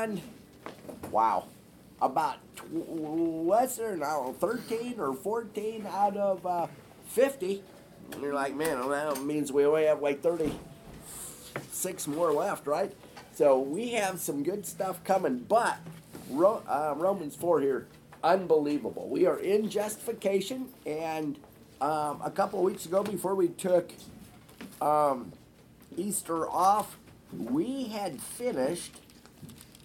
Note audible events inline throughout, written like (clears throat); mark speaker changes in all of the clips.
Speaker 1: on, wow, about tw- less than I don't know, 13 or 14 out of uh, 50. And you're like, man, well, that means we only have like 36 more left, right? So we have some good stuff coming, but Ro- uh, Romans 4 here, unbelievable. We are in justification, and um, a couple weeks ago, before we took um, Easter off, we had finished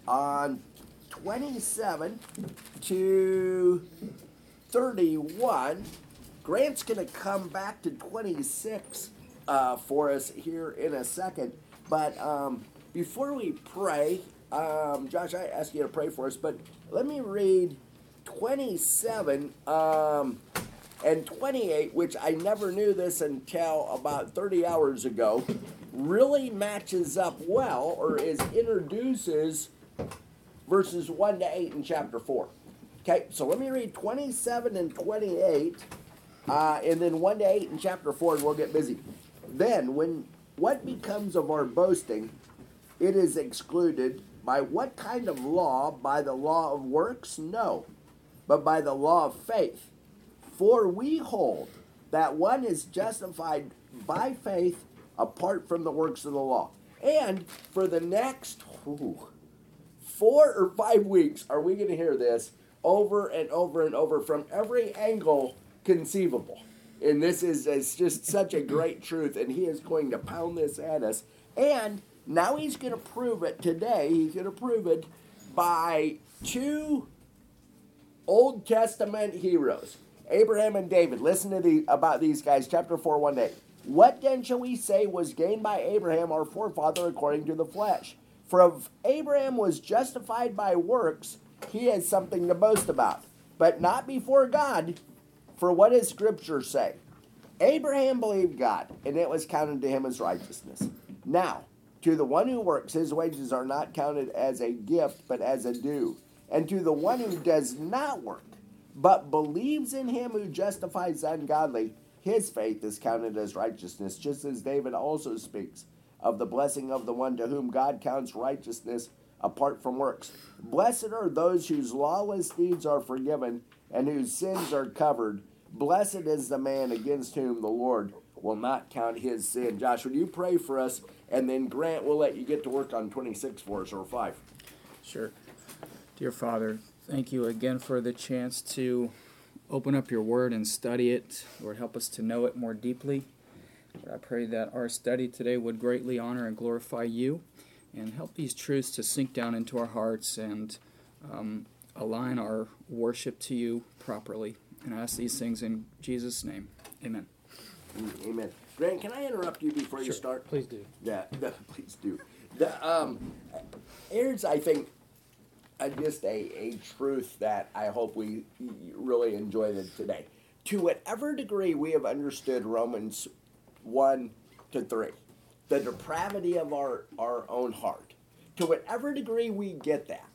Speaker 1: on 27 to 31. Grant's going to come back to 26 uh, for us here in a second. But um, before we pray, um, Josh, I ask you to pray for us, but let me read 27 um, and 28, which I never knew this until about 30 hours ago, really matches up well or is introduces verses 1 to 8 in chapter 4. Okay, so let me read 27 and 28, uh, and then 1 to 8 in chapter 4, and we'll get busy. Then, when what becomes of our boasting, it is excluded by what kind of law? By the law of works? No, but by the law of faith. For we hold that one is justified by faith apart from the works of the law. And for the next ooh, four or five weeks, are we going to hear this over and over and over from every angle conceivable? And this is, is just such a great truth, and he is going to pound this at us. And now he's going to prove it today. He's going to prove it by two Old Testament heroes, Abraham and David. Listen to the about these guys, chapter 4, 1 day. What then shall we say was gained by Abraham, our forefather, according to the flesh? For if Abraham was justified by works, he has something to boast about, but not before God. For what does Scripture say? Abraham believed God, and it was counted to him as righteousness. Now, to the one who works, his wages are not counted as a gift, but as a due. And to the one who does not work, but believes in him who justifies the ungodly, his faith is counted as righteousness, just as David also speaks of the blessing of the one to whom God counts righteousness apart from works. Blessed are those whose lawless deeds are forgiven and whose sins are covered. Blessed is the man against whom the Lord will not count his sin. Josh, would you pray for us? And then Grant, we'll let you get to work on 26 for us or 5.
Speaker 2: Sure. Dear Father, thank you again for the chance to open up your word and study it. Lord, help us to know it more deeply. Lord, I pray that our study today would greatly honor and glorify you and help these truths to sink down into our hearts and um, align our worship to you properly. And I ask these things in Jesus' name. Amen.
Speaker 1: Amen. Grant, can I interrupt you before you start?
Speaker 3: Please do.
Speaker 1: Yeah, (laughs) no, please do. The, um, here's, I think, uh, just a, a truth that I hope we really enjoy today. To whatever degree we have understood Romans 1 to 3, the depravity of our, our own heart, to whatever degree we get that,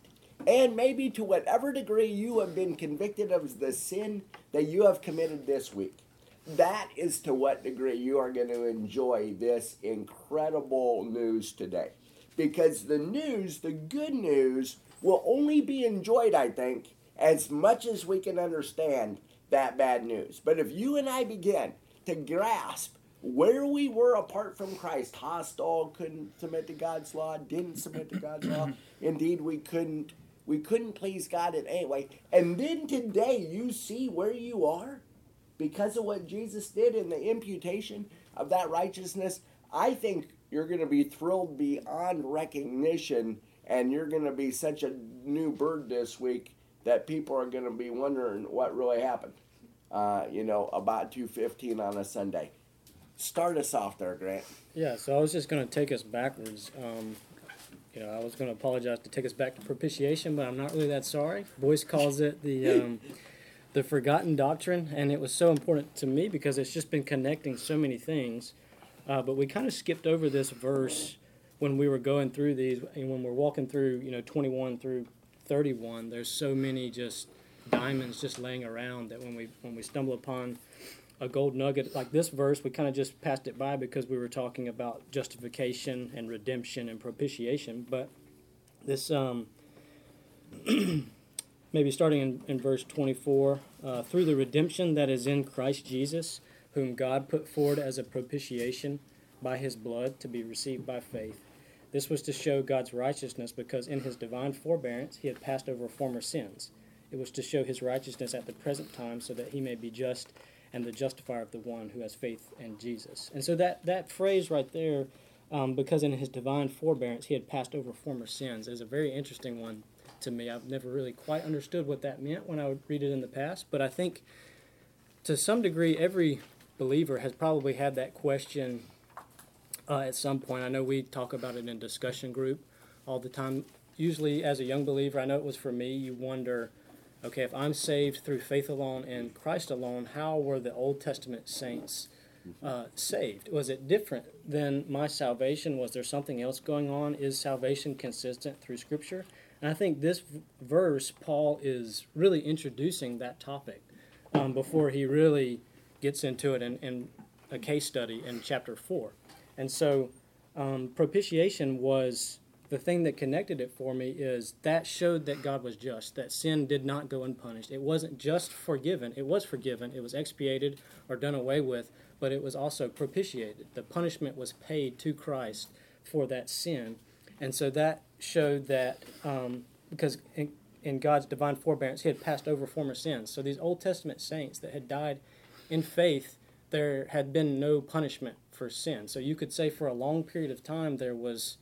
Speaker 1: and maybe to whatever degree you have been convicted of the sin that you have committed this week, that is to what degree you are going to enjoy this incredible news today. Because the news, the good news, will only be enjoyed, I think, as much as we can understand that bad news. But if you and I begin to grasp where we were apart from Christ, hostile, couldn't submit to God's law, didn't submit to God's law, (clears throat) indeed we couldn't we couldn't please God in any way. And then today you see where you are because of what Jesus did in the imputation of that righteousness. I think you're going to be thrilled beyond recognition and you're going to be such a new bird this week that people are going to be wondering what really happened. Uh, you know, about 2:15 on a Sunday. Start us off there, Grant.
Speaker 3: Yeah, so I was just going to take us backwards. Um, you know, I was going to apologize to take us back to propitiation, but I'm not really that sorry. Boice calls it the um, (laughs) the forgotten doctrine, and it was so important to me because it's just been connecting so many things. Uh, but we kind of skipped over this verse when we were going through these, and when we're walking through, you know, 21 through 31. There's so many just diamonds just laying around that when we when we stumble upon a gold nugget like this verse, we kind of just passed it by because we were talking about justification and redemption and propitiation. But this um, (clears throat) maybe starting in, in verse 24, uh, through the redemption that is in Christ Jesus, whom God put forward as a propitiation by his blood to be received by faith. This was to show God's righteousness because in his divine forbearance he had passed over former sins. It was to show his righteousness at the present time so that he may be just and the justifier of the one who has faith in Jesus. And so that, that phrase right there, um, because in his divine forbearance he had passed over former sins, is a very interesting one to me. I've never really quite understood what that meant when I would read it in the past, but I think to some degree every believer has probably had that question uh, at some point. I know we talk about it in discussion group all the time. Usually, as a young believer, I know it was for me, you wonder okay, if I'm saved through faith alone and Christ alone, how were the Old Testament saints uh, saved? Was it different than my salvation? Was there something else going on? Is salvation consistent through Scripture? And I think this v- verse, Paul is really introducing that topic um, before he really gets into it in, in a case study in chapter 4. And so, um, propitiation was the thing that connected it for me is that showed that God was just, that sin did not go unpunished. It wasn't just forgiven, it was forgiven, it was expiated or done away with, but it was also propitiated. The punishment was paid to Christ for that sin. And so that showed that um, because in, in God's divine forbearance, He had passed over former sins. So these Old Testament saints that had died in faith, there had been no punishment for sin. So you could say for a long period of time there was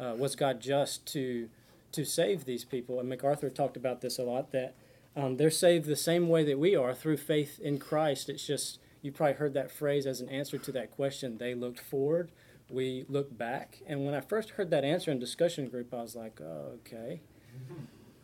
Speaker 3: uh, was God just to to save these people? And MacArthur talked about this a lot that um, they're saved the same way that we are through faith in Christ. It's just you probably heard that phrase as an answer to that question. They looked forward, we look back. And when I first heard that answer in discussion group, I was like, oh, okay.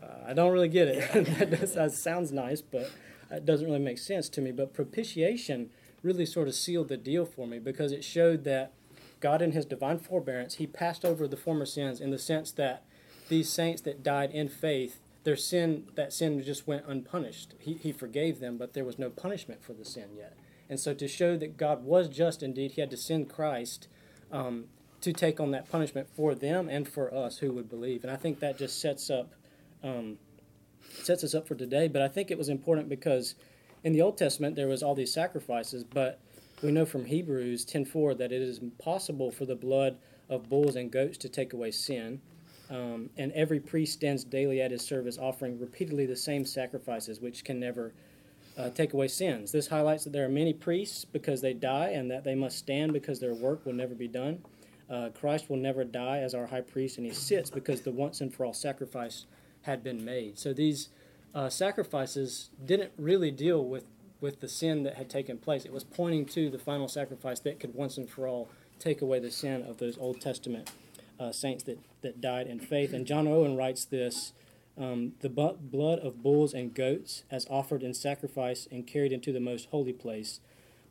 Speaker 3: Uh, I don't really get it. (laughs) that, does, that sounds nice, but it doesn't really make sense to me. But propitiation really sort of sealed the deal for me because it showed that God, in His divine forbearance, He passed over the former sins in the sense that these saints that died in faith, their sin, that sin just went unpunished. He, he forgave them, but there was no punishment for the sin yet. And so, to show that God was just indeed, He had to send Christ um, to take on that punishment for them and for us who would believe. And I think that just sets up um, sets us up for today. But I think it was important because in the Old Testament there was all these sacrifices, but we know from Hebrews 10:4 that it is impossible for the blood of bulls and goats to take away sin. Um, and every priest stands daily at his service, offering repeatedly the same sacrifices, which can never uh, take away sins. This highlights that there are many priests because they die, and that they must stand because their work will never be done. Uh, Christ will never die as our high priest, and he sits because the once and for all sacrifice had been made. So these uh, sacrifices didn't really deal with, with the sin that had taken place. It was pointing to the final sacrifice that could once and for all take away the sin of those Old Testament uh, saints that, that died in faith. And John Owen writes this um, The blood of bulls and goats, as offered in sacrifice and carried into the most holy place,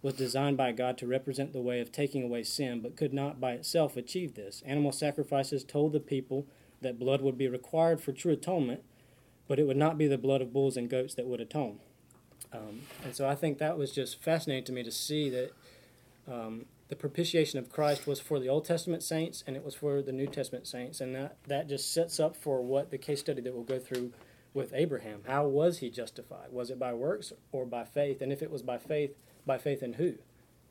Speaker 3: was designed by God to represent the way of taking away sin, but could not by itself achieve this. Animal sacrifices told the people that blood would be required for true atonement, but it would not be the blood of bulls and goats that would atone. Um, and so I think that was just fascinating to me to see that um, the propitiation of Christ was for the Old Testament saints and it was for the New Testament saints. And that, that just sets up for what the case study that we'll go through with Abraham. How was he justified? Was it by works or by faith? And if it was by faith, by faith in who?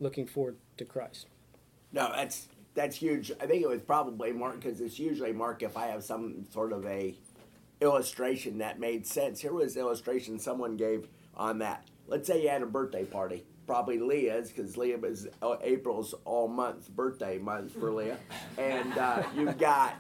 Speaker 3: Looking forward to Christ.
Speaker 1: No, that's that's huge. I think it was probably Mark because it's usually Mark if I have some sort of a illustration that made sense. Here was illustration someone gave on that. Let's say you had a birthday party, probably Leah's because Leah was uh, April's all month birthday month for (laughs) Leah, and uh, you've got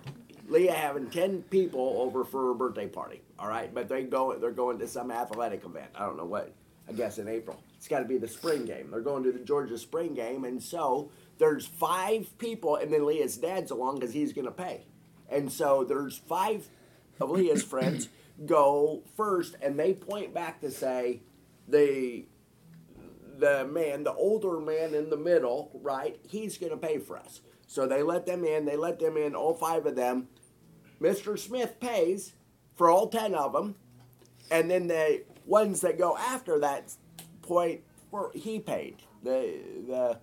Speaker 1: Leah having ten people over for her birthday party. All right, but they go they're going to some athletic event. I don't know what. I guess in April. It's got to be the spring game. They're going to the Georgia spring game, and so there's five people, and then Leah's dad's along because he's going to pay. And so there's five of Leah's friends (coughs) (coughs) (coughs) go first, and they point back to say the the man, the older man in the middle, right? He's going to pay for us. So they let them in. They let them in, all five of them. Mr. Smith pays for all ten of them, and then the ones that go after that point, he paid. The the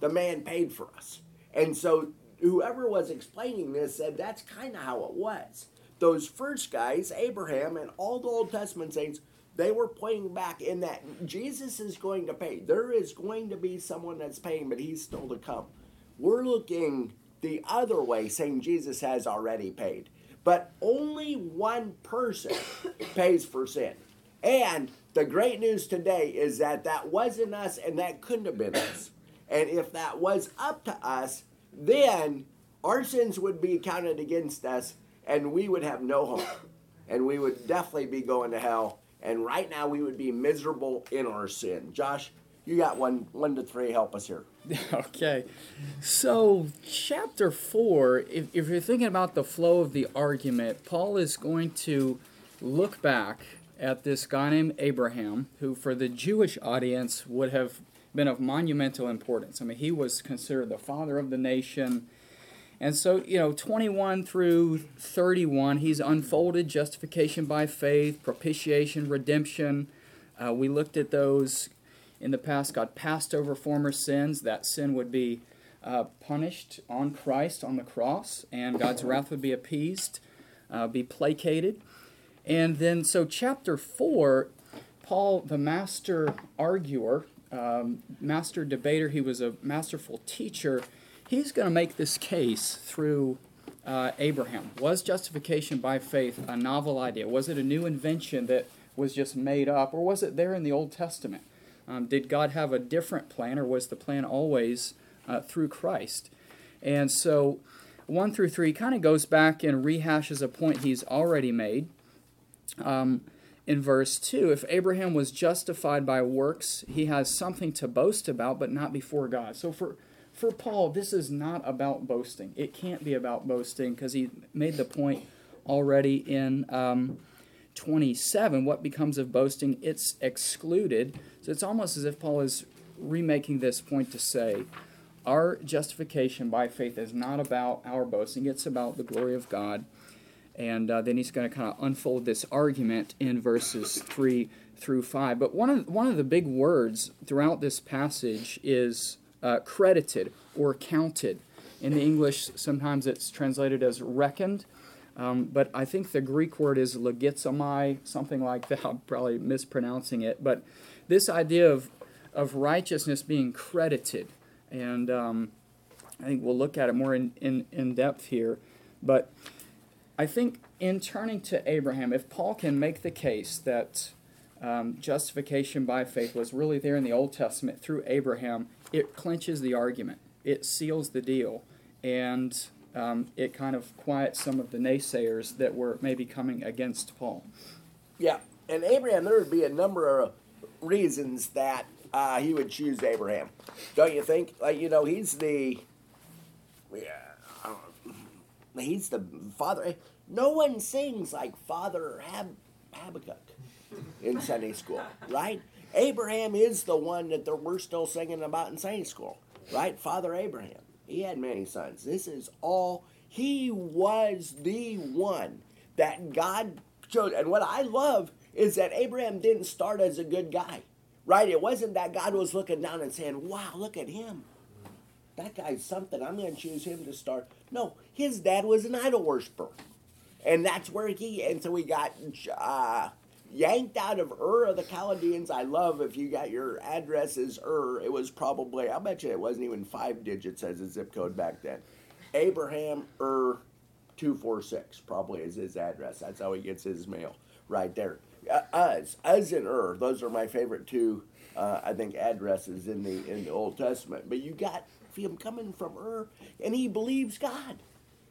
Speaker 1: the man paid for us, and so whoever was explaining this said that's kind of how it was those first guys, Abraham and all the Old Testament saints, they were playing back in that Jesus is going to pay. There is going to be someone that's paying, but he's still to come. We're looking the other way, saying Jesus has already paid. But only one person (coughs) pays for sin. And the great news today is that that wasn't us and that couldn't have been us. And if that was up to us, then our sins would be counted against us and we would have no hope. And we would definitely be going to hell. And right now we would be miserable in our sin. Josh, you got one one to three. Help us here. (laughs)
Speaker 2: okay. So, chapter 4, if, if you're thinking about the flow of the argument, Paul is going to look back at this guy named Abraham, who for the Jewish audience would have been of monumental importance. I mean, he was considered the father of the nation. And so, you know, 21 through 31, he's unfolded justification by faith, propitiation, redemption. Uh, we looked at those in the past. God passed over former sins. That sin would be uh, punished on Christ on the cross, and God's wrath would be appeased, uh, be placated. And then, so chapter 4, Paul, the master arguer, um, master debater, he was a masterful teacher. He's going to make this case through uh, Abraham. Was justification by faith a novel idea? Was it a new invention that was just made up, or was it there in the Old Testament? Um, did God have a different plan, or was the plan always uh, through Christ? And so, 1 through 3 kind of goes back and rehashes a point he's already made. Um, in verse 2 if Abraham was justified by works, he has something to boast about, but not before God. So for, for Paul, this is not about boasting. It can't be about boasting because he made the point already in um, 27. What becomes of boasting? It's excluded. So it's almost as if Paul is remaking this point to say, our justification by faith is not about our boasting, it's about the glory of God. And uh, then he's going to kind of unfold this argument in verses 3 through 5. But one of, one of the big words throughout this passage is uh, credited or counted. In the English, sometimes it's translated as reckoned. Um, but I think the Greek word is logizomai, something like that. (laughs) I'm probably mispronouncing it. But this idea of, of righteousness being credited. And um, I think we'll look at it more in, in, in depth here. But I think in turning to Abraham, if Paul can make the case that um, justification by faith was really there in the Old Testament through Abraham, it clinches the argument, it seals the deal, and um, it kind of quiets some of the naysayers that were maybe coming against Paul.
Speaker 1: Yeah, and Abraham, there would be a number of reasons that uh, he would choose Abraham. Don't you think? Like, you know, he's the. Yeah, he's the father. No one sings like Father Hab- Habakkuk in Sunday school, right? Abraham is the one that we're still singing about in Sunday school, right? Father Abraham. He had many sons. This is all, he was the one that God chose. And what I love is that Abraham didn't start as a good guy, right? It wasn't that God was looking down and saying, wow, look at him. That guy's something. I'm going to choose him to start. No, his dad was an idol worshiper. And that's where he, and so he got uh, yanked out of Ur of the Chaldeans. I love if you got your address as Ur, it was probably, I'll bet you it wasn't even five digits as a zip code back then. Abraham Ur 246 probably is his address. That's how he gets his mail right there. Uh, Uz, Uz and Ur, those are my favorite two, uh, I think, addresses in the in the Old Testament. But you got him coming from Ur, and he believes God,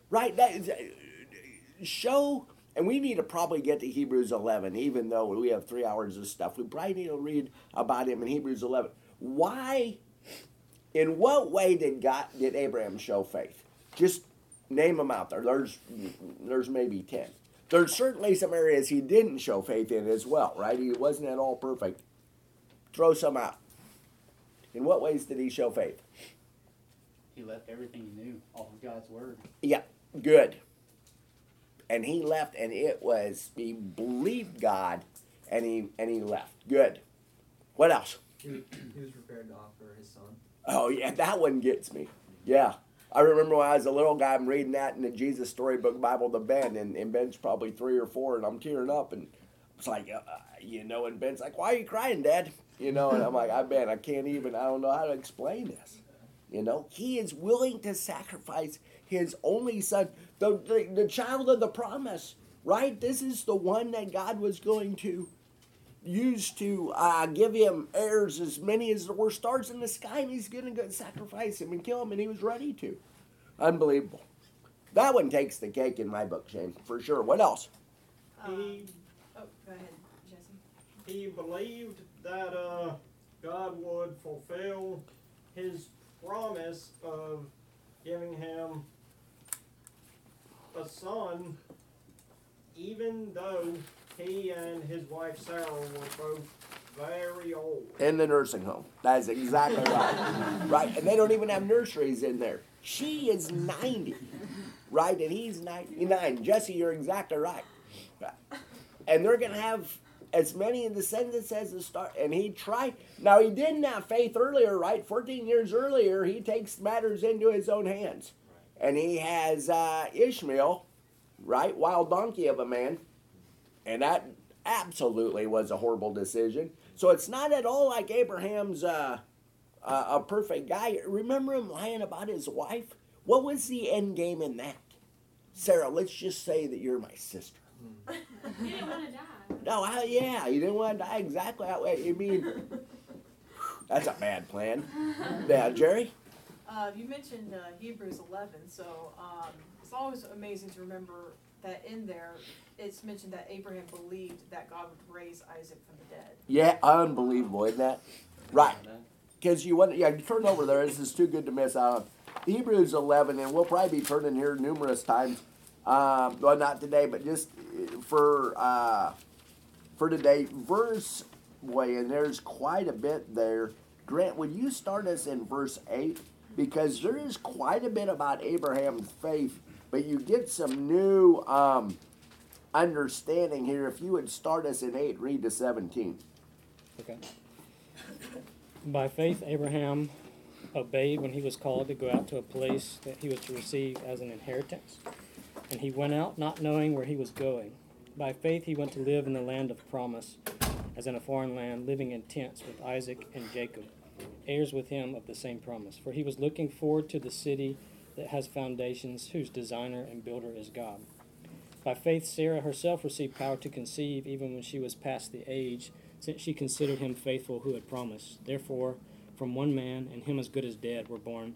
Speaker 1: right? That is, show and we need to probably get to Hebrews 11, even though we have three hours of stuff. We probably need to read about him in Hebrews 11. Why, in what way did God, did Abraham show faith? Just name them out there. There's, there's maybe 10. There's certainly some areas he didn't show faith in as well, right? He wasn't at all perfect. Throw some out. In what ways did he show faith?
Speaker 4: He left everything he knew off of God's word.
Speaker 1: Yeah, good and he left, and it was he believed God, and he and he left. Good. What else?
Speaker 5: He, he was prepared to offer his son.
Speaker 1: Oh yeah, that one gets me. Yeah, I remember when I was a little guy, I'm reading that in the Jesus Storybook Bible to Ben, and, and Ben's probably three or four, and I'm tearing up, and it's like, uh, you know, and Ben's like, "Why are you crying, Dad?" You know, and I'm like, "I Ben, I can't even, I don't know how to explain this." You know, he is willing to sacrifice his only son, the, the, the child of the promise, right? This is the one that God was going to use to uh, give him heirs as many as there were stars in the sky, and he's going to go sacrifice him and kill him, and he was ready to. Unbelievable. That one takes the cake in my book, Shane, for sure. What else?
Speaker 5: Um,
Speaker 6: He
Speaker 5: oh, go ahead, Jesse.
Speaker 6: he believed that uh, God would fulfill his promise of giving him a son, even though he and his wife Sarah were both very old.
Speaker 1: In the nursing home. That is exactly right. (laughs) right? And they don't even have nurseries in there. She is 90, right? And he's 99. Jesse, you're exactly right. And they're going to have as many descendants as the star. And he tried. Now, he didn't have faith earlier, right? 14 years earlier, he takes matters into his own hands. And he has uh, Ishmael, right? Wild donkey of a man. And that absolutely was a horrible decision. So it's not at all like Abraham's uh, uh, a perfect guy. Remember him lying about his wife? What was the end game in that? Sarah, let's just say that you're my sister. (laughs)
Speaker 7: You didn't want to die.
Speaker 1: No, I, yeah, you didn't want to die exactly that way. You mean (laughs) that's a bad plan. Yeah, Jerry.
Speaker 5: Uh, you mentioned uh, Hebrews 11, so um, it's always amazing to remember that in there it's mentioned that Abraham believed that God would raise Isaac from the dead.
Speaker 1: Yeah, unbelievable, isn't that? Right. Because you want, yeah, turn over there. This is too good to miss out on. Hebrews 11, and we'll probably be turning here numerous times. Um, well, not today, but just for uh, for today. Verse way, and there's quite a bit there. Grant, would you start us in verse 8? Because there is quite a bit about Abraham's faith, but you get some new um, understanding here. If you would start us in 8, read to 17.
Speaker 3: Okay. By faith, Abraham obeyed when he was called to go out to a place that he was to receive as an inheritance. And he went out not knowing where he was going. By faith, he went to live in the land of promise, as in a foreign land, living in tents with Isaac and Jacob, heirs with him of the same promise. For he was looking forward to the city that has foundations, whose designer and builder is God. By faith, Sarah herself received power to conceive, even when she was past the age since she considered him faithful who had promised. Therefore, from one man, and him as good as dead, were born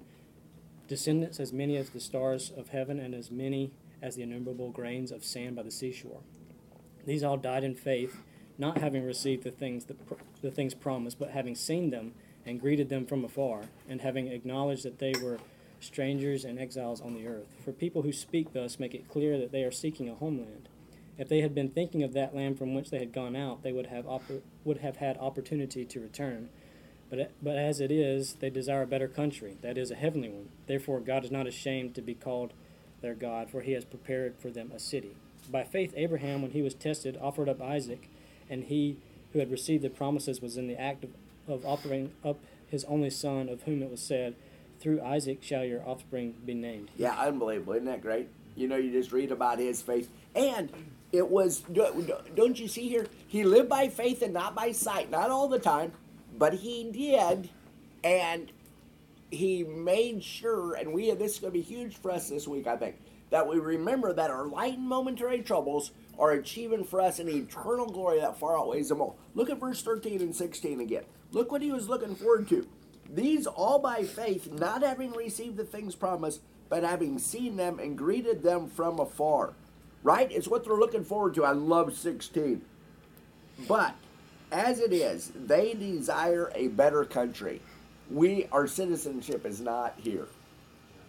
Speaker 3: descendants as many as the stars of heaven, and as many as the innumerable grains of sand by the seashore. These all died in faith, not having received the things the things promised, but having seen them and greeted them from afar, and having acknowledged that they were strangers and exiles on the earth. For people who speak thus make it clear that they are seeking a homeland. If they had been thinking of that land from which they had gone out, they would have would have had opportunity to return. But but as it is, they desire a better country, that is a heavenly one. Therefore, God is not ashamed to be called their God, for He has prepared for them a city. By faith, Abraham, when he was tested, offered up Isaac, and he who had received the promises was in the act of, of offering up his only son, of whom it was said, "Through Isaac shall your offspring be named."
Speaker 1: Yeah, unbelievable. Isn't that great? You know, you just read about his faith. And it was, don't you see here? He lived by faith and not by sight. Not all the time, but he did. And he made sure, and we this is going to be huge for us this week, I think, that we remember that our light and momentary troubles are achieving for us an eternal glory that far outweighs them all. Look at verse 13 and 16 again. Look what he was looking forward to. These all by faith, not having received the things promised, but having seen them and greeted them from afar. Right? It's what they're looking forward to. I love 16. But as it is, they desire a better country. We our citizenship is not here.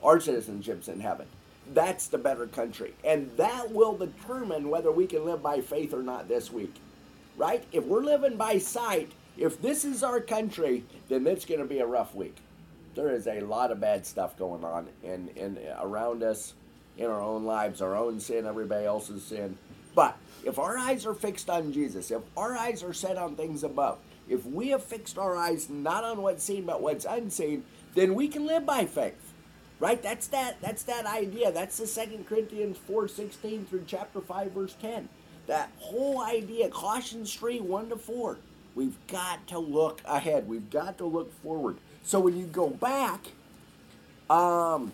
Speaker 1: Our citizenship's in heaven. That's the better country. And that will determine whether we can live by faith or not this week. Right? If we're living by sight, if this is our country, then it's going to be a rough week. There is a lot of bad stuff going on in, in around us, in our own lives, our own sin, everybody else's sin. But if our eyes are fixed on Jesus, if our eyes are set on things above, if we have fixed our eyes not on what's seen but what's unseen, then we can live by faith. Right? That's that that's that idea. That's the Second Corinthians 4:16 through chapter 5 verse 10. That whole idea, Colossians 3, 1 to 4. We've got to look ahead. We've got to look forward. So when you go back, um,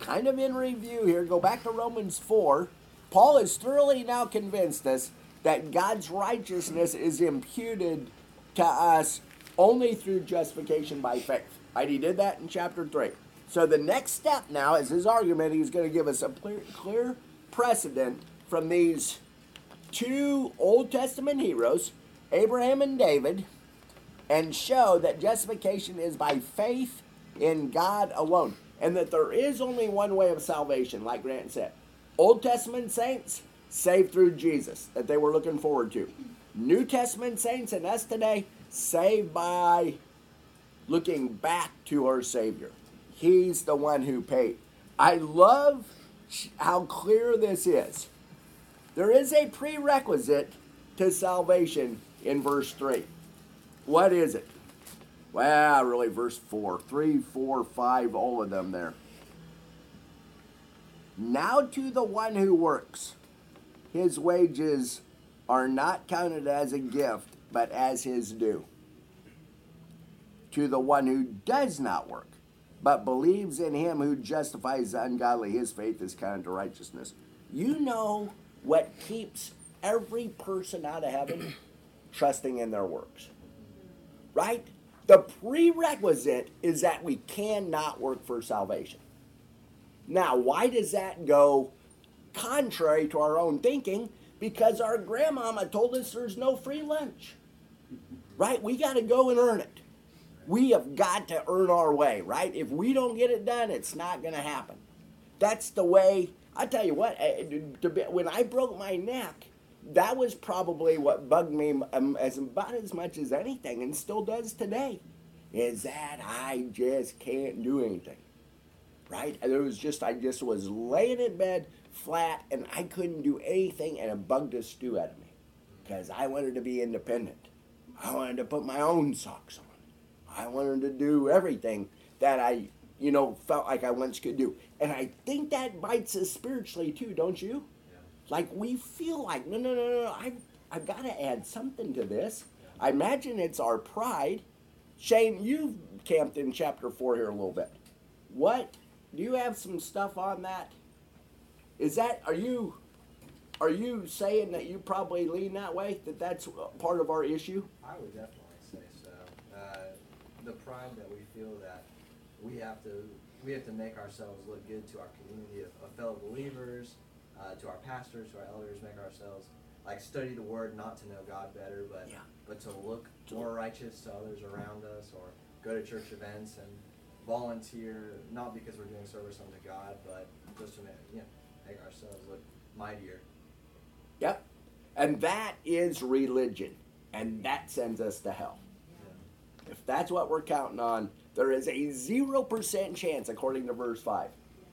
Speaker 1: kind of in review here, go back to Romans 4. Paul is thoroughly now convinced us that God's righteousness is imputed to us only through justification by faith. Right? He did that in chapter 3. So the next step now is his argument. He's going to give us a clear, clear precedent from these two Old Testament heroes, Abraham and David, and show that justification is by faith in God alone. And that there is only one way of salvation, like Grant said. Old Testament saints saved through Jesus, that they were looking forward to. New Testament saints and us today saved by looking back to our Savior. He's the one who paid. I love how clear this is. There is a prerequisite to salvation in verse 3. What is it? Well, really, verse 4. 3, 4, 5, all of them there. Now to the one who works, his wages are not counted as a gift, but as his due. To the one who does not work, but believes in him who justifies the ungodly, his faith is counted to righteousness. You know what keeps every person out of heaven? Trusting in their works. Right? The prerequisite is that we cannot work for salvation. Now, why does that go contrary to our own thinking? Because our grandmama told us there's no free lunch. Right? We got to go and earn it. We have got to earn our way, right? If we don't get it done, it's not going to happen. That's the way. I tell you what, eh, when I broke my neck, that was probably what bugged me um, as about as much as anything, and still does today. Is that I just can't do anything, right? It was just I just was laying in bed flat, and I couldn't do anything, and it bugged the stew out of me because I wanted to be independent. I wanted to put my own socks on. I wanted to do everything that I, you know, felt like I once could do. And I think that bites us spiritually too, don't you? Like we feel like, no, no, no, no, I've, I've got to add something to this. I imagine it's our pride. Shane, you've camped in chapter four here a little bit. What? Do you have some stuff on that? Is that, are you, are you saying that you probably lean that way? That that's part of our issue?
Speaker 8: I would definitely say so. Uh, the pride that we feel that we have to we have to make ourselves look good to our community of, of fellow believers, uh, to our pastors, to our elders, make ourselves like study the word not to know God better, but
Speaker 1: Yeah.
Speaker 8: but to look more righteous to others around us, or go to church events and volunteer not because we're doing service unto God, but just to make you know make ourselves look mightier.
Speaker 1: Yep. And that is religion. And that sends us to hell. If that's what we're counting on, there is a 0% chance, according to verse 5,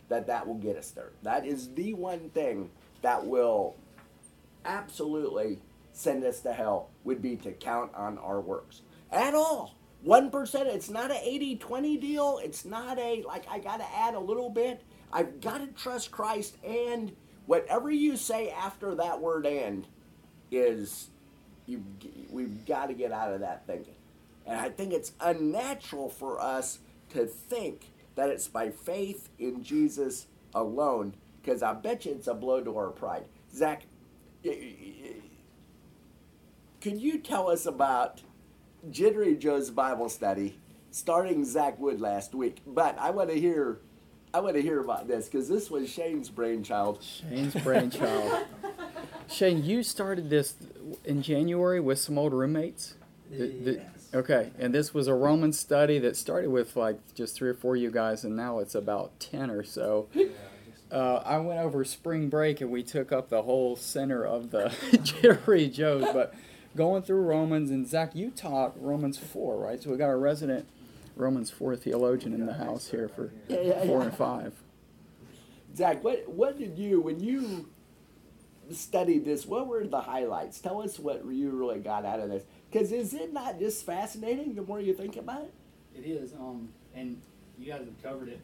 Speaker 1: that that will get us there. That is the one thing that will absolutely send us to hell, would be to count on our works. At all. 1%, it's not a 80 20 deal. It's not a, like, I got to add a little bit. I've got to trust Christ, and whatever you say after that word and is you we've got to get out of that thinking. And I think it's unnatural for us to think that it's by faith in Jesus alone, because I bet you it's a blow to our pride. Zach, y- y- y- could you tell us about Jittery Joe's Bible study starting Zach Wood last week? But I want to hear, I want to hear about this because this was Shane's brainchild.
Speaker 2: Shane's brainchild. (laughs) Shane, you started this in January with some old roommates. The- the-
Speaker 8: Yes.
Speaker 2: Okay, and this was a Roman study that started with like just three or four of you guys, and now it's about ten or so. Uh, I went over spring break and we took up the whole center of the (laughs) Jittery Joe's, but going through Romans and Zach, you taught Romans four, right? So we got a resident Romans four theologian in the house here for
Speaker 1: Yeah, yeah,
Speaker 2: four
Speaker 1: yeah.
Speaker 2: and five.
Speaker 1: Zach, what what did you when you studied this? What were the highlights? Tell us what you really got out of this. Because is it not just fascinating the more you think about it?
Speaker 4: It is, um, and you guys have covered it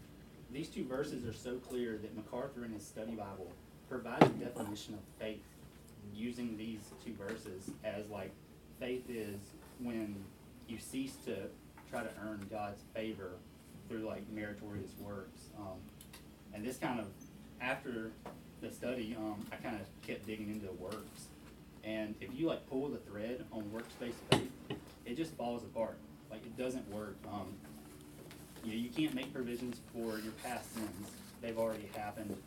Speaker 4: these two verses are so clear that MacArthur in his study Bible provides a definition of faith using these two verses as like faith is when you cease to try to earn God's favor through like meritorious works. Um, and this kind of after the study, um, I kind of kept digging into the works. And if you like pull the thread on works-based faith, it just falls apart. Like it doesn't work. Um, you, you can't make provisions for your past sins. They've already happened.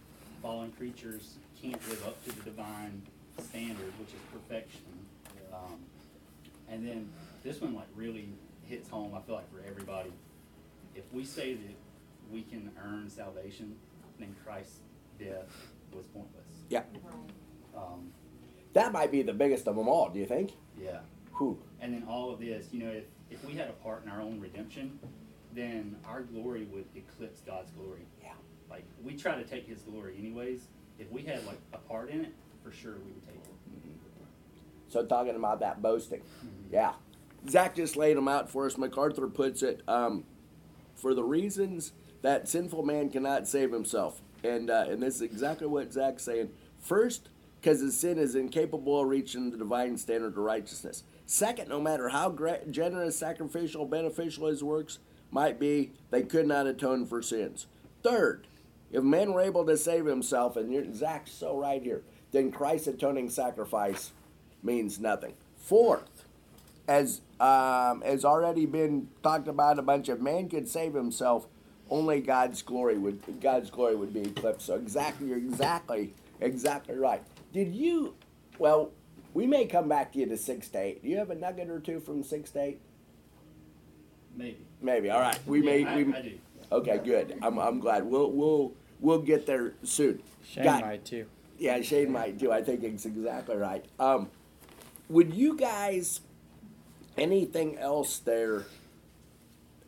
Speaker 4: Fallen creatures can't live up to the divine standard, which is perfection. Um, and then this one like really hits home. I feel like for everybody. If we say that we can earn salvation, then Christ's death was pointless.
Speaker 1: Yeah.
Speaker 4: Um,
Speaker 1: That might be the biggest of them all, do you think?
Speaker 4: yeah.
Speaker 1: Who?
Speaker 4: And then all of this, you know, if, if we had a part in our own redemption, then our glory would eclipse God's glory.
Speaker 1: Yeah.
Speaker 4: Like we try to take His glory anyways. If we had like a part in it, for sure we would take it.
Speaker 1: So talking about that boasting.
Speaker 4: Mm-hmm.
Speaker 1: Yeah. Zach just laid them out for us. MacArthur puts it um, for the reasons that sinful man cannot save himself. And, uh, and this is exactly what Zach's saying. First, because his sin is incapable of reaching the divine standard of righteousness. Second, no matter how generous, sacrificial, beneficial his works might be, they could not atone for sins. Third, if man were able to save himself, and Zach's so right here, then Christ's atoning sacrifice means nothing. Fourth, as um, has already been talked about a bunch of man could save himself only god's glory would god's glory would be eclipsed so exactly you're exactly exactly right did you well we may come back to you to six to eight do you have a nugget or two from six to eight
Speaker 4: Maybe.
Speaker 1: maybe all right we may
Speaker 4: I,
Speaker 1: we
Speaker 4: I do.
Speaker 1: okay good i'm, I'm glad we'll we'll we'll get there soon
Speaker 2: Shane
Speaker 1: Got-
Speaker 2: might too.
Speaker 1: yeah, Shane might too. I think it's exactly right. Um, would you guys anything else there?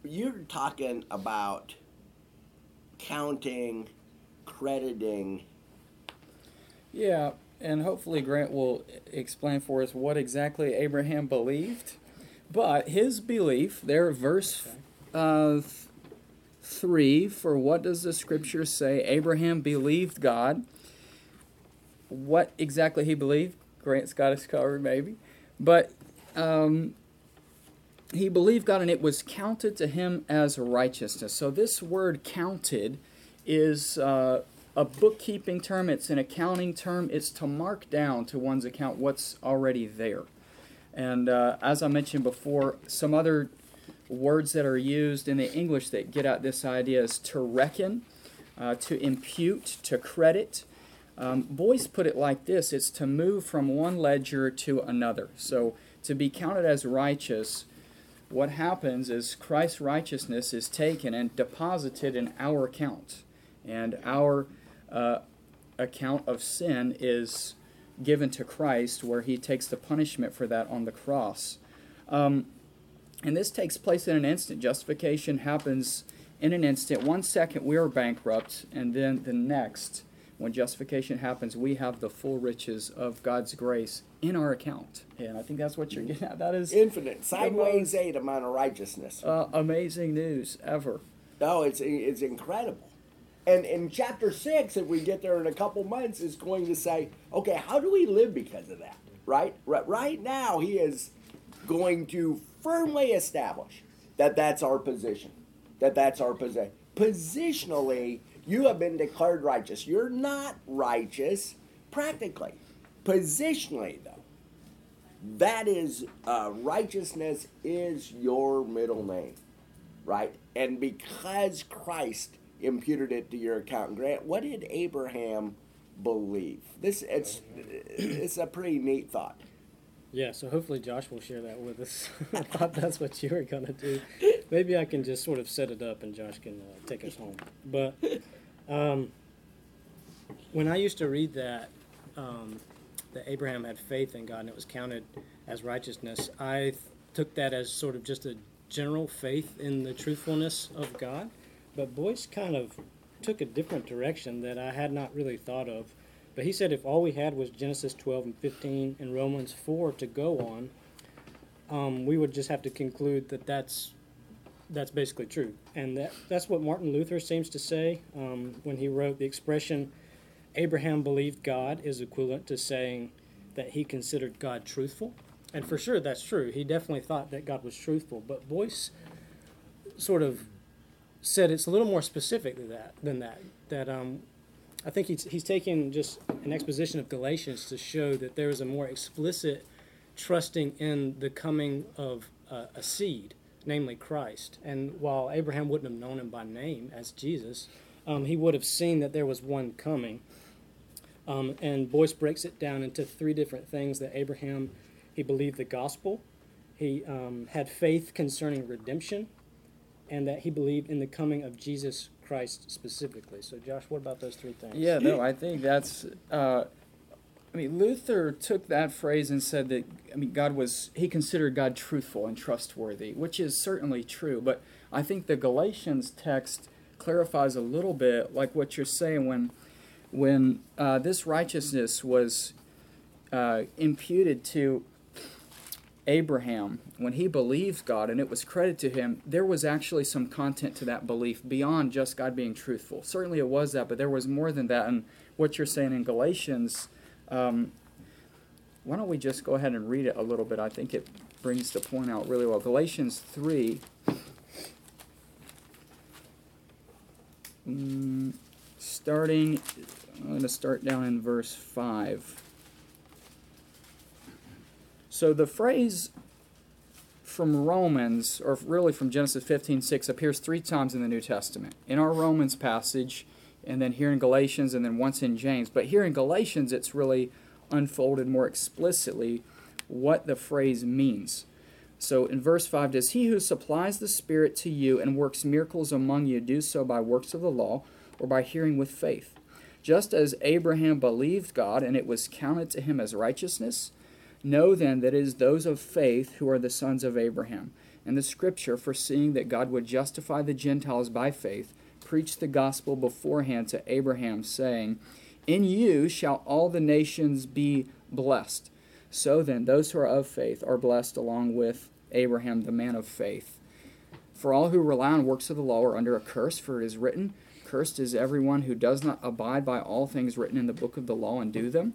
Speaker 1: You're talking about counting, crediting.
Speaker 2: Yeah, and hopefully Grant will explain for us what exactly Abraham believed. But his belief, there, verse uh, 3, for what does the scripture say? Abraham believed God. What exactly he believed, Grant's got us covered, maybe. But um, he believed God and it was counted to him as righteousness. So this word counted is uh, a bookkeeping term, it's an accounting term. It's to mark down to one's account what's already there. And uh, as I mentioned before, some other words that are used in the English that get at this idea is to reckon, uh, to impute, to credit. Um, Boice put it like this it's to move from one ledger to another. So to be counted as righteous, what happens is Christ's righteousness is taken and deposited in our account. And our uh, account of sin is given to Christ, where he takes the punishment for that on the cross. Um, and this takes place in an instant. Justification happens in an instant. One second we are bankrupt, and then the next, when justification happens, we have the full riches of God's grace in our account. And I think that's what you're getting at. That is
Speaker 1: Infinite, sideways eight amount of righteousness.
Speaker 2: uh, amazing news ever.
Speaker 1: No, it's it's incredible. And in chapter six, if we get there in a couple months, is going to say, okay, how do we live because of that? Right, right, right now, he is going to firmly establish that that's our position, that that's our position. Positionally, you have been declared righteous. You're not righteous practically. Positionally, though, that is uh, righteousness is your middle name right? And because Christ imputed it to your account, Grant, what did Abraham believe? This it's it's a pretty neat thought.
Speaker 3: Yeah, so hopefully Josh will share that with us. (laughs) I thought that's what you were to do. Maybe I can just sort of set it up and Josh can uh, take us home. But um, when I used to read that, um, that Abraham had faith in God and it was counted as righteousness, I th- took that as sort of just a general faith in the truthfulness of God. But Boice kind of took a different direction that I had not really thought of. But he said if all we had was Genesis 12 and 15 and Romans 4 to go on, um, we would just have to conclude that that's that's basically true, and that that's what Martin Luther seems to say um, when he wrote the expression "Abraham believed God" is equivalent to saying that he considered God truthful, and for sure that's true. He definitely thought that God was truthful, but Boice sort of said it's a little more specific than that. Than that, that um, I think he's he's taking just an exposition of Galatians to show that there is a more explicit trusting in the coming of uh, a seed, namely Christ. And while Abraham wouldn't have known him by name as Jesus, um, he would have seen that there was one coming. Um, and Boice breaks it down into three different things that Abraham, he believed the gospel, he um, had faith concerning redemption, and that he believed in the coming of Jesus Christ specifically. So, Josh, what about those three things?
Speaker 2: Yeah, no, I think that's. Uh, I mean, Luther took that phrase and said that. I mean, God was. He considered God truthful and trustworthy, which is certainly true. But I think the Galatians text clarifies a little bit, like what you're saying when, when uh, this righteousness was uh, imputed to Abraham, when he believed God and it was credited to him, there was actually some content to that belief beyond just God being truthful. Certainly it was that, but there was more than that. And what you're saying in Galatians, um, why don't we just go ahead and read it a little bit? I think it brings the point out really well. Galatians 3. Mm, starting, I'm going to start down in verse 5. So the phrase from Romans, or really from Genesis 15:6, appears three times in the New Testament. In our Romans passage, and then here in Galatians, and then once in James. But here in Galatians, it's really unfolded more explicitly what the phrase means. So in verse 5, does he who supplies the Spirit to you and works miracles among you do so by works of the law or by hearing with faith? Just as Abraham believed God and it was counted to him as righteousness, Know then that it is those of faith who are the sons of Abraham. And the scripture, foreseeing that God would justify the Gentiles by faith, preached the gospel beforehand to Abraham, saying, In you shall all the nations be blessed. So then, those who are of faith are blessed along with Abraham, the man of faith. For all who rely on works of the law are under a curse, for it is written, Cursed is everyone who does not abide by all things written in the book of the law and do them.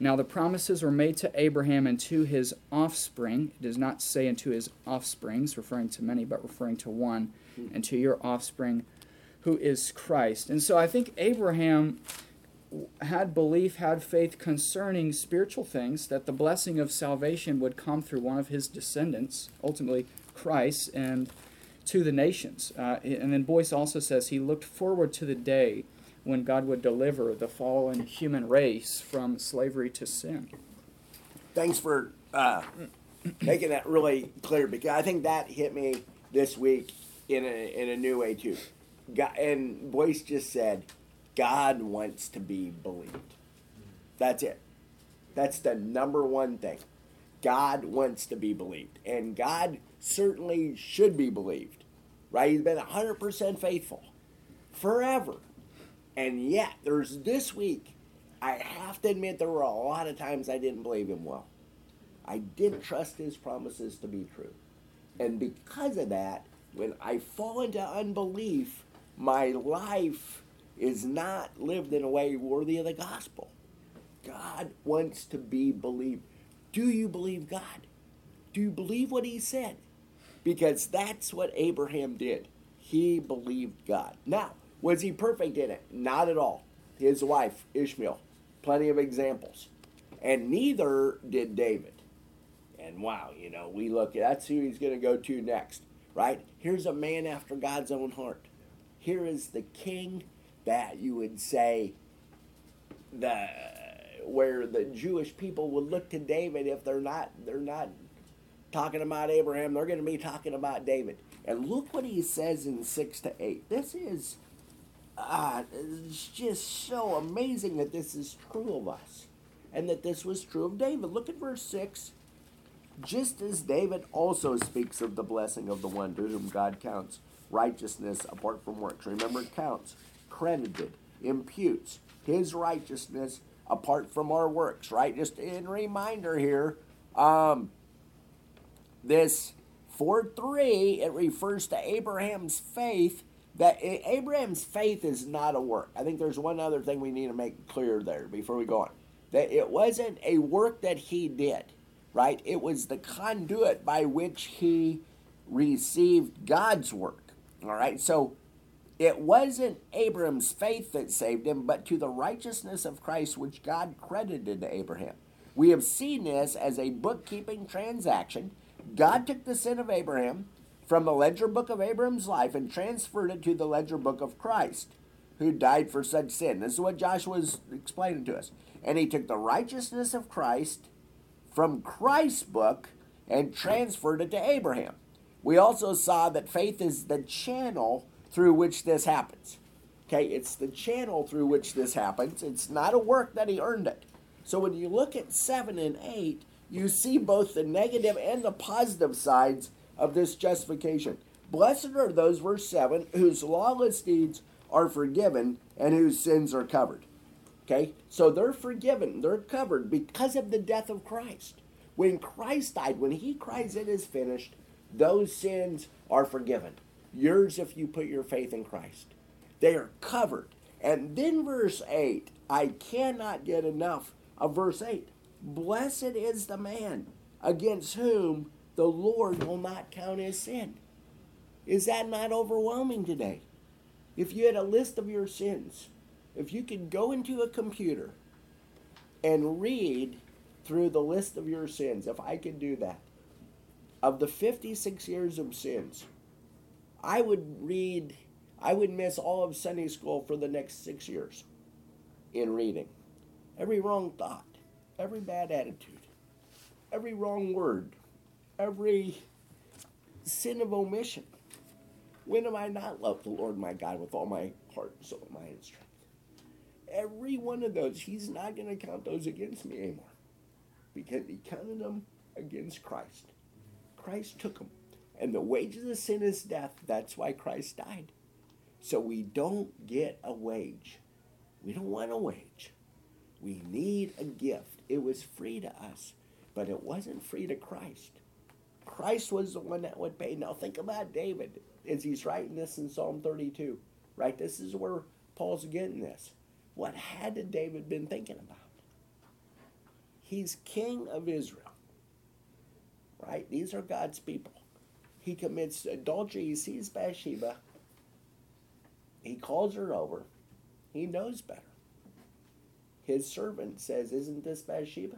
Speaker 2: Now the promises were made to Abraham and to his offspring. It does not say unto his offsprings, referring to many, but referring to one, and to your offspring, who is Christ. And so I think Abraham had belief, had faith concerning spiritual things, that the blessing of salvation would come through one of his descendants, ultimately Christ, and to the nations. Uh, and then Boice also says he looked forward to the day when God would deliver the fallen human race from slavery to sin.
Speaker 1: Thanks for uh, making that really clear because I think that hit me this week in a in a new way too. God, and Boice just said, God wants to be believed. That's it. That's the number one thing. God wants to be believed, and God certainly should be believed. Right? He's been hundred percent faithful forever. And yet, there's this week, I have to admit there were a lot of times I didn't believe him well. I didn't trust his promises to be true. And because of that, when I fall into unbelief, my life is not lived in a way worthy of the gospel. God wants to be believed. Do you believe God? Do you believe what he said? Because that's what Abraham did. He believed God. Now, was he perfect in it? Not at all. His wife, Ishmael, plenty of examples. And neither did David. And wow, you know, we look, at that's who he's going to go to next, right? Here's a man after God's own heart. Here is the king that you would say the where the Jewish people would look to David if they're not they're not talking about Abraham, they're going to be talking about David. And look what he says in 6 to 8. This is uh, it's just so amazing that this is true of us and that this was true of David. Look at verse 6. Just as David also speaks of the blessing of the one to whom God counts righteousness apart from works. Remember, it counts, credited, imputes his righteousness apart from our works, right? Just in reminder here, um, this 4 3, it refers to Abraham's faith. That Abraham's faith is not a work. I think there's one other thing we need to make clear there before we go on. That it wasn't a work that he did, right? It was the conduit by which he received God's work. All right, so it wasn't Abraham's faith that saved him, but to the righteousness of Christ which God credited to Abraham. We have seen this as a bookkeeping transaction. God took the sin of Abraham from the ledger book of Abraham's life and transferred it to the ledger book of Christ, who died for such sin. This is what Joshua was explaining to us. And he took the righteousness of Christ from Christ's book and transferred it to Abraham. We also saw that faith is the channel through which this happens. Okay, it's the channel through which this happens. It's not a work that he earned it. So when you look at 7 and 8, you see both the negative and the positive sides of this justification. Blessed are those, verse 7, whose lawless deeds are forgiven and whose sins are covered. Okay? So they're forgiven, they're covered because of the death of Christ. When Christ died, when he cries, It is finished, those sins are forgiven. Yours if you put your faith in Christ. They are covered. And then verse 8, I cannot get enough of verse 8. Blessed is the man against whom the Lord will not count his sin. Is that not overwhelming today? If you had a list of your sins, if you could go into a computer and read through the list of your sins, if I could do that, of the 56 years of sins, I would read, I would miss all of Sunday school for the next six years in reading. Every wrong thought, every bad attitude, every wrong word, every sin of omission. When am I not love the Lord my God with all my heart, soul, mind, and strength? Every one of those, He's not going to count those against me anymore because He counted them against Christ. Christ took them. And the wages of sin is death. That's why Christ died. So we don't get a wage. We don't want a wage. We need a gift. It was free to us, but it wasn't free to Christ. Christ was the one that would pay. Now think about David as he's writing this in Psalm 32. Right? This is where Paul's getting this. What had David been thinking about? He's king of Israel. Right? These are God's people. He commits adultery. He sees Bathsheba. He calls her over. He knows better. His servant says, Isn't this Bathsheba,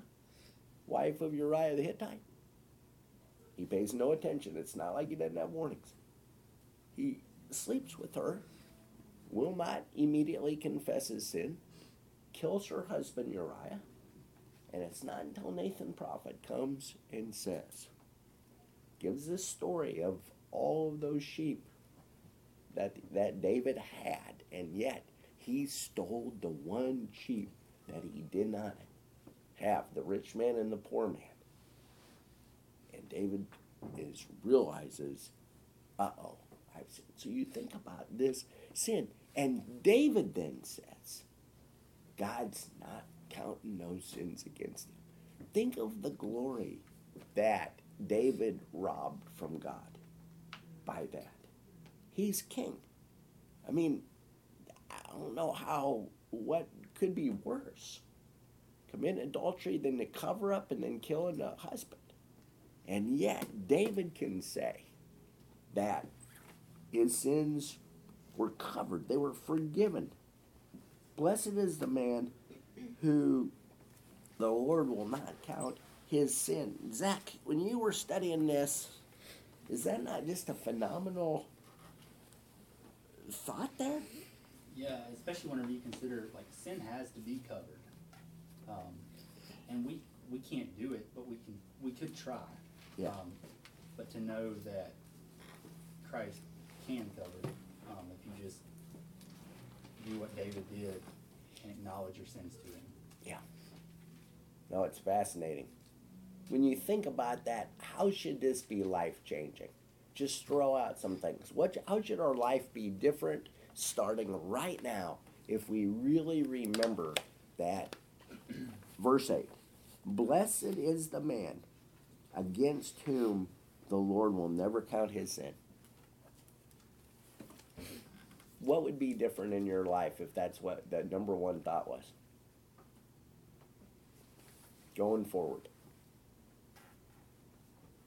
Speaker 1: wife of Uriah the Hittite? He pays no attention. It's not like he doesn't have warnings. He sleeps with her, will not immediately confess his sin, kills her husband Uriah, and it's not until Nathan prophet comes and says, gives this story of all of those sheep that that David had, and yet he stole the one sheep that he did not have, the rich man and the poor man. And David is realizes, uh oh, I've sinned. So you think about this sin. And David then says, God's not counting those sins against him. Think of the glory that David robbed from God by that. He's king. I mean, I don't know how, what could be worse? Commit adultery than to cover up and then killing a husband. And yet, David can say that his sins were covered, they were forgiven. Blessed is the man who the Lord will not count his sin. Zach, when you were studying this, is that not just a phenomenal thought there?
Speaker 4: Yeah, especially whenever you consider like sin has to be covered, um, and we we can't do it, but we can we could try.
Speaker 1: Yeah.
Speaker 4: Um, but to know that Christ can cover it, um, if you just do what David did and acknowledge your sins to him.
Speaker 1: Yeah. No, it's fascinating. When you think about that, how should this be life changing? Just throw out some things. What? How should our life be different starting right now if we really remember that? (clears throat) Verse 8 Blessed is the man against whom the Lord will never count his sin. What would be different in your life if that's what the number one thought was? Going forward.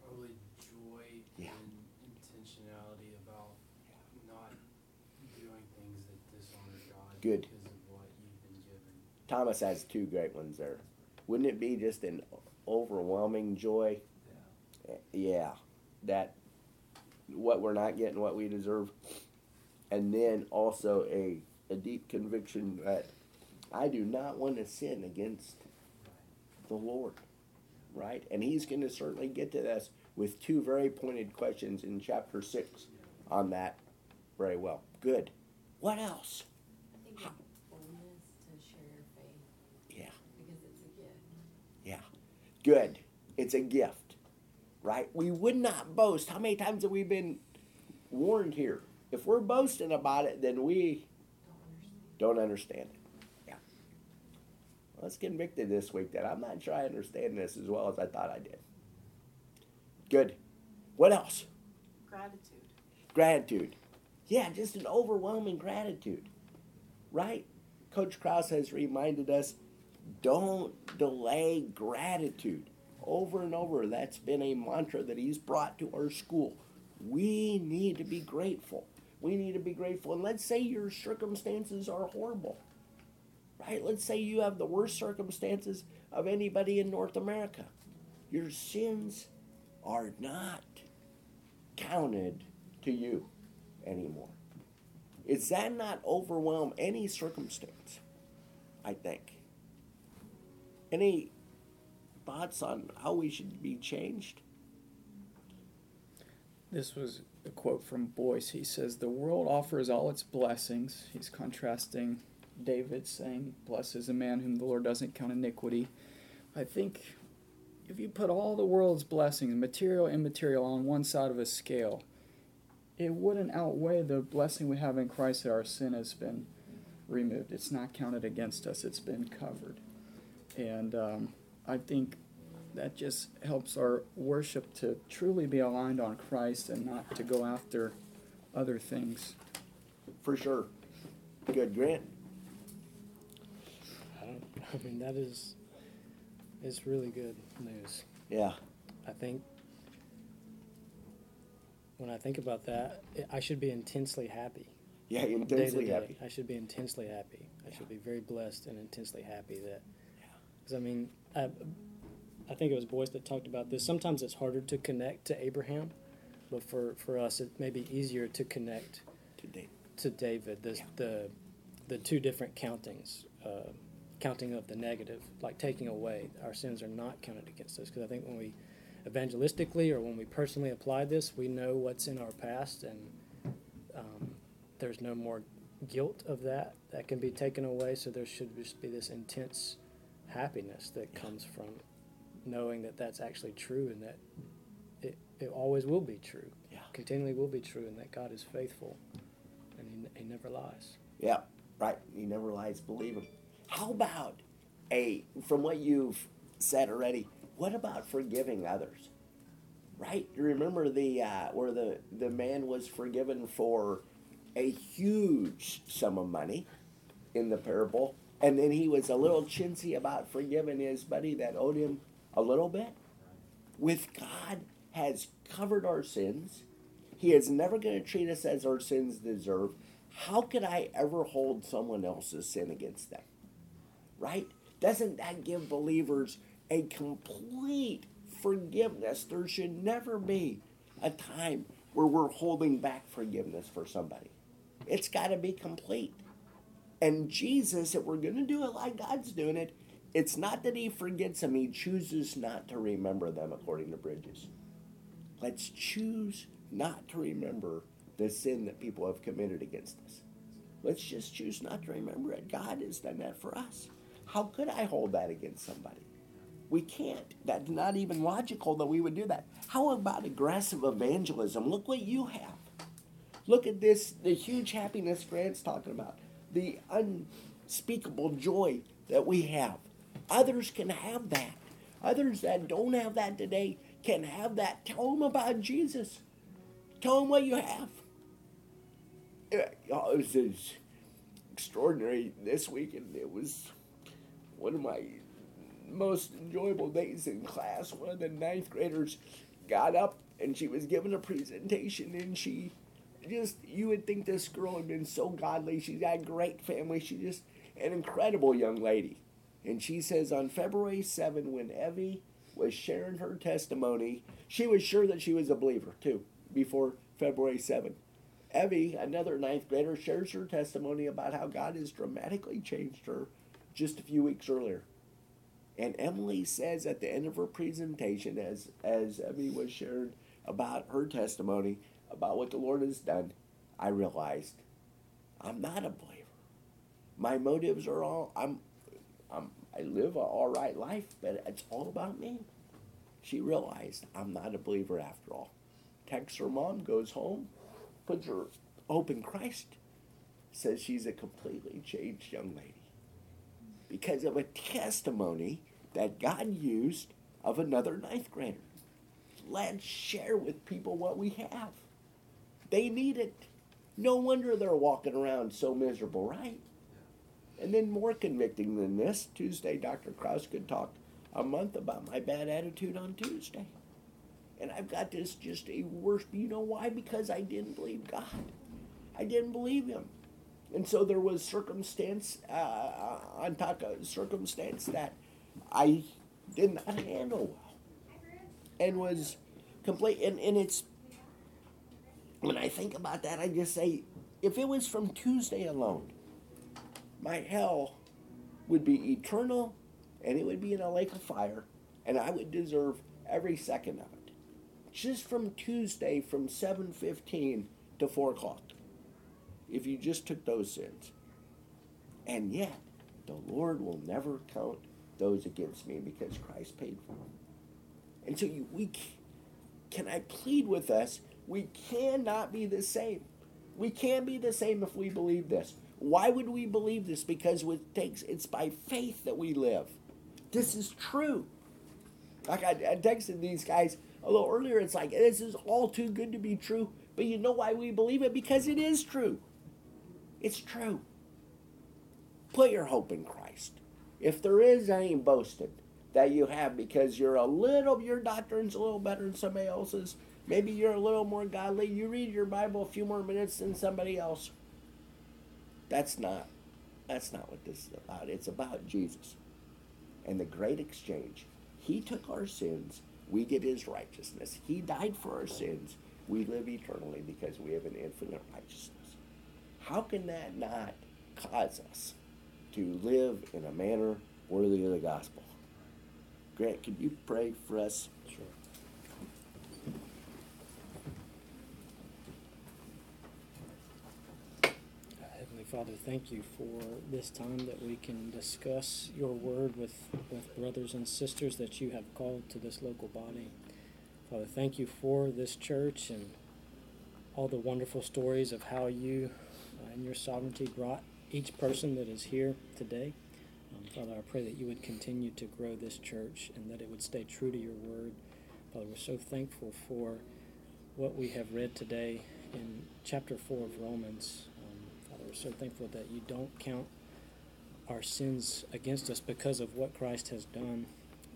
Speaker 9: Probably joy
Speaker 1: Yeah.
Speaker 9: and intentionality about not doing things that dishonor God
Speaker 1: Good.
Speaker 9: because of what you've been given.
Speaker 1: Thomas has two great ones there. Wouldn't it be just an overwhelming joy?
Speaker 8: Yeah.
Speaker 1: That what we're not getting, what we deserve, and then also a a deep conviction that I do not want to sin against the Lord, right? And He's going to certainly get to this with two very pointed questions in chapter six on that very well. Good. What else?
Speaker 10: I think it's boldness to share your faith
Speaker 1: Yeah.
Speaker 10: because it's a gift.
Speaker 1: Yeah. Good. It's a gift, right? We would not boast. How many times have we been warned here? If we're boasting about it, then we
Speaker 10: Don't understand.
Speaker 1: it. Yeah. I was convicted this week that I'm not sure I understand this as well as I thought I did. Good. What else?
Speaker 5: Gratitude.
Speaker 1: Gratitude. Yeah, just an overwhelming gratitude. Right? Coach Krause has reminded us don't delay gratitude. Over and over, that's been a mantra that he's brought to our school. We need to be grateful. We need to be grateful. And let's say your circumstances are horrible. Right? Let's say you have the worst circumstances of anybody in North America. Your sins are not counted to you anymore. Is that not overwhelm any circumstance? I think. Any thoughts on how we should be changed?
Speaker 2: This was a quote from Boice. He says, The world offers all its blessings. He's contrasting David saying, Blessed is a man whom the Lord doesn't count iniquity. I think if you put all the world's blessings, material and immaterial, on one side of a scale, it wouldn't outweigh the blessing we have in Christ that our sin has been removed. It's not counted against us, it's been covered. And um, I think that just helps our worship to truly be aligned on Christ and not to go after other things.
Speaker 1: For sure. Good, Grant.
Speaker 3: I don't. I mean, that is, is really good news.
Speaker 1: Yeah.
Speaker 3: I think when I think about that, I- I should be intensely happy.
Speaker 1: Yeah, intensely
Speaker 3: day.
Speaker 1: happy.
Speaker 3: I should be intensely happy. I should be very blessed and intensely happy that. Because I mean, I, I think it was Boice that talked about this. Sometimes it's harder to connect to Abraham, but for, for us, it may be easier to connect
Speaker 1: Today.
Speaker 3: to David. The
Speaker 1: Yeah.
Speaker 3: the, the two different countings, uh, counting of the negative, like taking away our sins are not counted against us. Because I think when we evangelistically or when we personally apply this, we know what's in our past, and um, there's no more guilt of that that can be taken away. So there should just be this intense happiness that comes from knowing that that's actually true and that it, it always will be true.
Speaker 1: Yeah.
Speaker 3: Continually will be true, and that God is faithful and he, he never lies.
Speaker 1: Yeah, right. He never lies. Believe him. How about a from what you've said already? What about forgiving others? Right. You remember the uh, where the the man was forgiven for a huge sum of money in the parable, and then he was a little chintzy about forgiving his buddy that owed him a little bit. With God has covered our sins. He is never going to treat us as our sins deserve. How could I ever hold someone else's sin against them? Right? Doesn't that give believers a complete forgiveness? There should never be a time where we're holding back forgiveness for somebody. It's got to be complete. And Jesus, if we're going to do it like God's doing it, it's not that He forgets them, He chooses not to remember them, according to Bridges. Let's choose not to remember the sin that people have committed against us. Let's just choose not to remember it. God has done that for us. How could I hold that against somebody? We can't. That's not even logical that we would do that. How about aggressive evangelism? Look what you have. Look at this the huge happiness Grant's talking about, the unspeakable joy that we have. Others can have that. Others that don't have that today can have that. Tell them about Jesus. Tell them what you have. It was, extraordinary this week, and it was one of my most enjoyable days in class. One of the ninth graders got up and she was given a presentation, and she just you would think this girl had been so godly. She's got a great family. She's just an incredible young lady. And she says on February 7, when Evie was sharing her testimony, she was sure that she was a believer too before February 7. Evie, another ninth grader, shares her testimony about how God has dramatically changed her just a few weeks earlier. And Emily says at the end of her presentation, as as Evie was sharing about her testimony about what the Lord has done, I realized I'm not a believer. My motives are all I'm I'm I live an all right life, but it's all about me. She realized I'm not a believer after all. Texts her mom, goes home, puts her hope in Christ, says she's a completely changed young lady because of a testimony that God used of another ninth grader. Let's share with people what we have. They need it. No wonder they're walking around so miserable, right? And then more convicting than this, Tuesday, Dr. Kraus could talk a month about my bad attitude on Tuesday. And I've got this just a worse. You know why? Because I didn't believe God. I didn't believe Him. And so there was circumstance uh, on top of circumstance that I did not handle well and was complete. And, and it's, when I think about that, I just say, if it was from Tuesday alone, my hell would be eternal and it would be in a lake of fire and I would deserve every second of it. Just from Tuesday from 7.15 to 4 o'clock. If you just took those sins. And yet, the Lord will never count those against me because Christ paid for them. And so you, we can I plead with us, we cannot be the same. We can be the same if we believe this. Why would we believe this? Because it takes it's by faith that we live. This is true. Like I, I texted these guys a little earlier, it's like this is all too good to be true. But you know why we believe it? Because it is true. It's true. Put your hope in Christ. If there is any boasting that you have because you're a little, your doctrine's a little better than somebody else's, maybe you're a little more godly, you read your Bible a few more minutes than somebody else. That's not, that's not what this is about. It's about Jesus and the great exchange. He took our sins, we get his righteousness. He died for our sins. We live eternally because we have an infinite righteousness. How can that not cause us to live in a manner worthy of the gospel? Grant, could you pray for us?
Speaker 3: Sure. Heavenly Father, thank you for this time that we can discuss your word with, with brothers and sisters that you have called to this local body. Father, thank you for this church and all the wonderful stories of how you uh, and your sovereignty brought each person that is here today. Um, Father, I pray that you would continue to grow this church and that it would stay true to your word. Father, we're so thankful for what we have read today in chapter 4 of Romans. We're so thankful that you don't count our sins against us because of what Christ has done,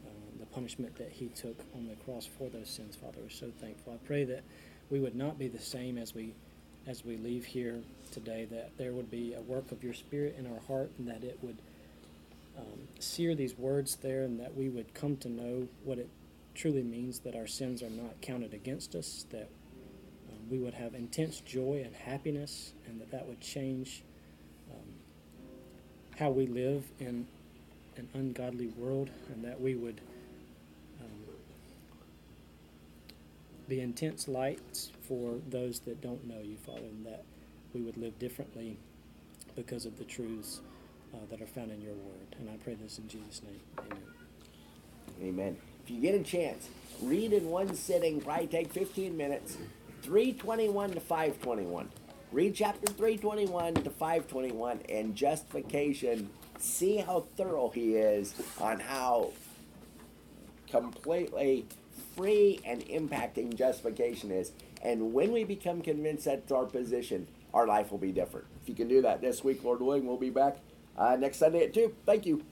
Speaker 3: uh, the punishment that he took on the cross for those sins. Father, we're so thankful. I pray that we would not be the same as we as we leave here today, that there would be a work of your Spirit in our heart and that it would um, sear these words there and that we would come to know what it truly means that our sins are not counted against us, that we would have intense joy and happiness, and that that would change um, how we live in an ungodly world, and that we would um, be intense lights for those that don't know you, Father, and that we would live differently because of the truths uh, that are found in your word. And I pray this in Jesus' name. Amen.
Speaker 1: Amen. If you get a chance, read in one sitting, probably take 15 minutes, 321 to 521. Read chapter 321 to 521 and justification. See how thorough he is on how completely free and impacting justification is. And when we become convinced that's our position, our life will be different. If you can do that this week, Lord willing, we'll be back uh, next Sunday at 2. Thank you.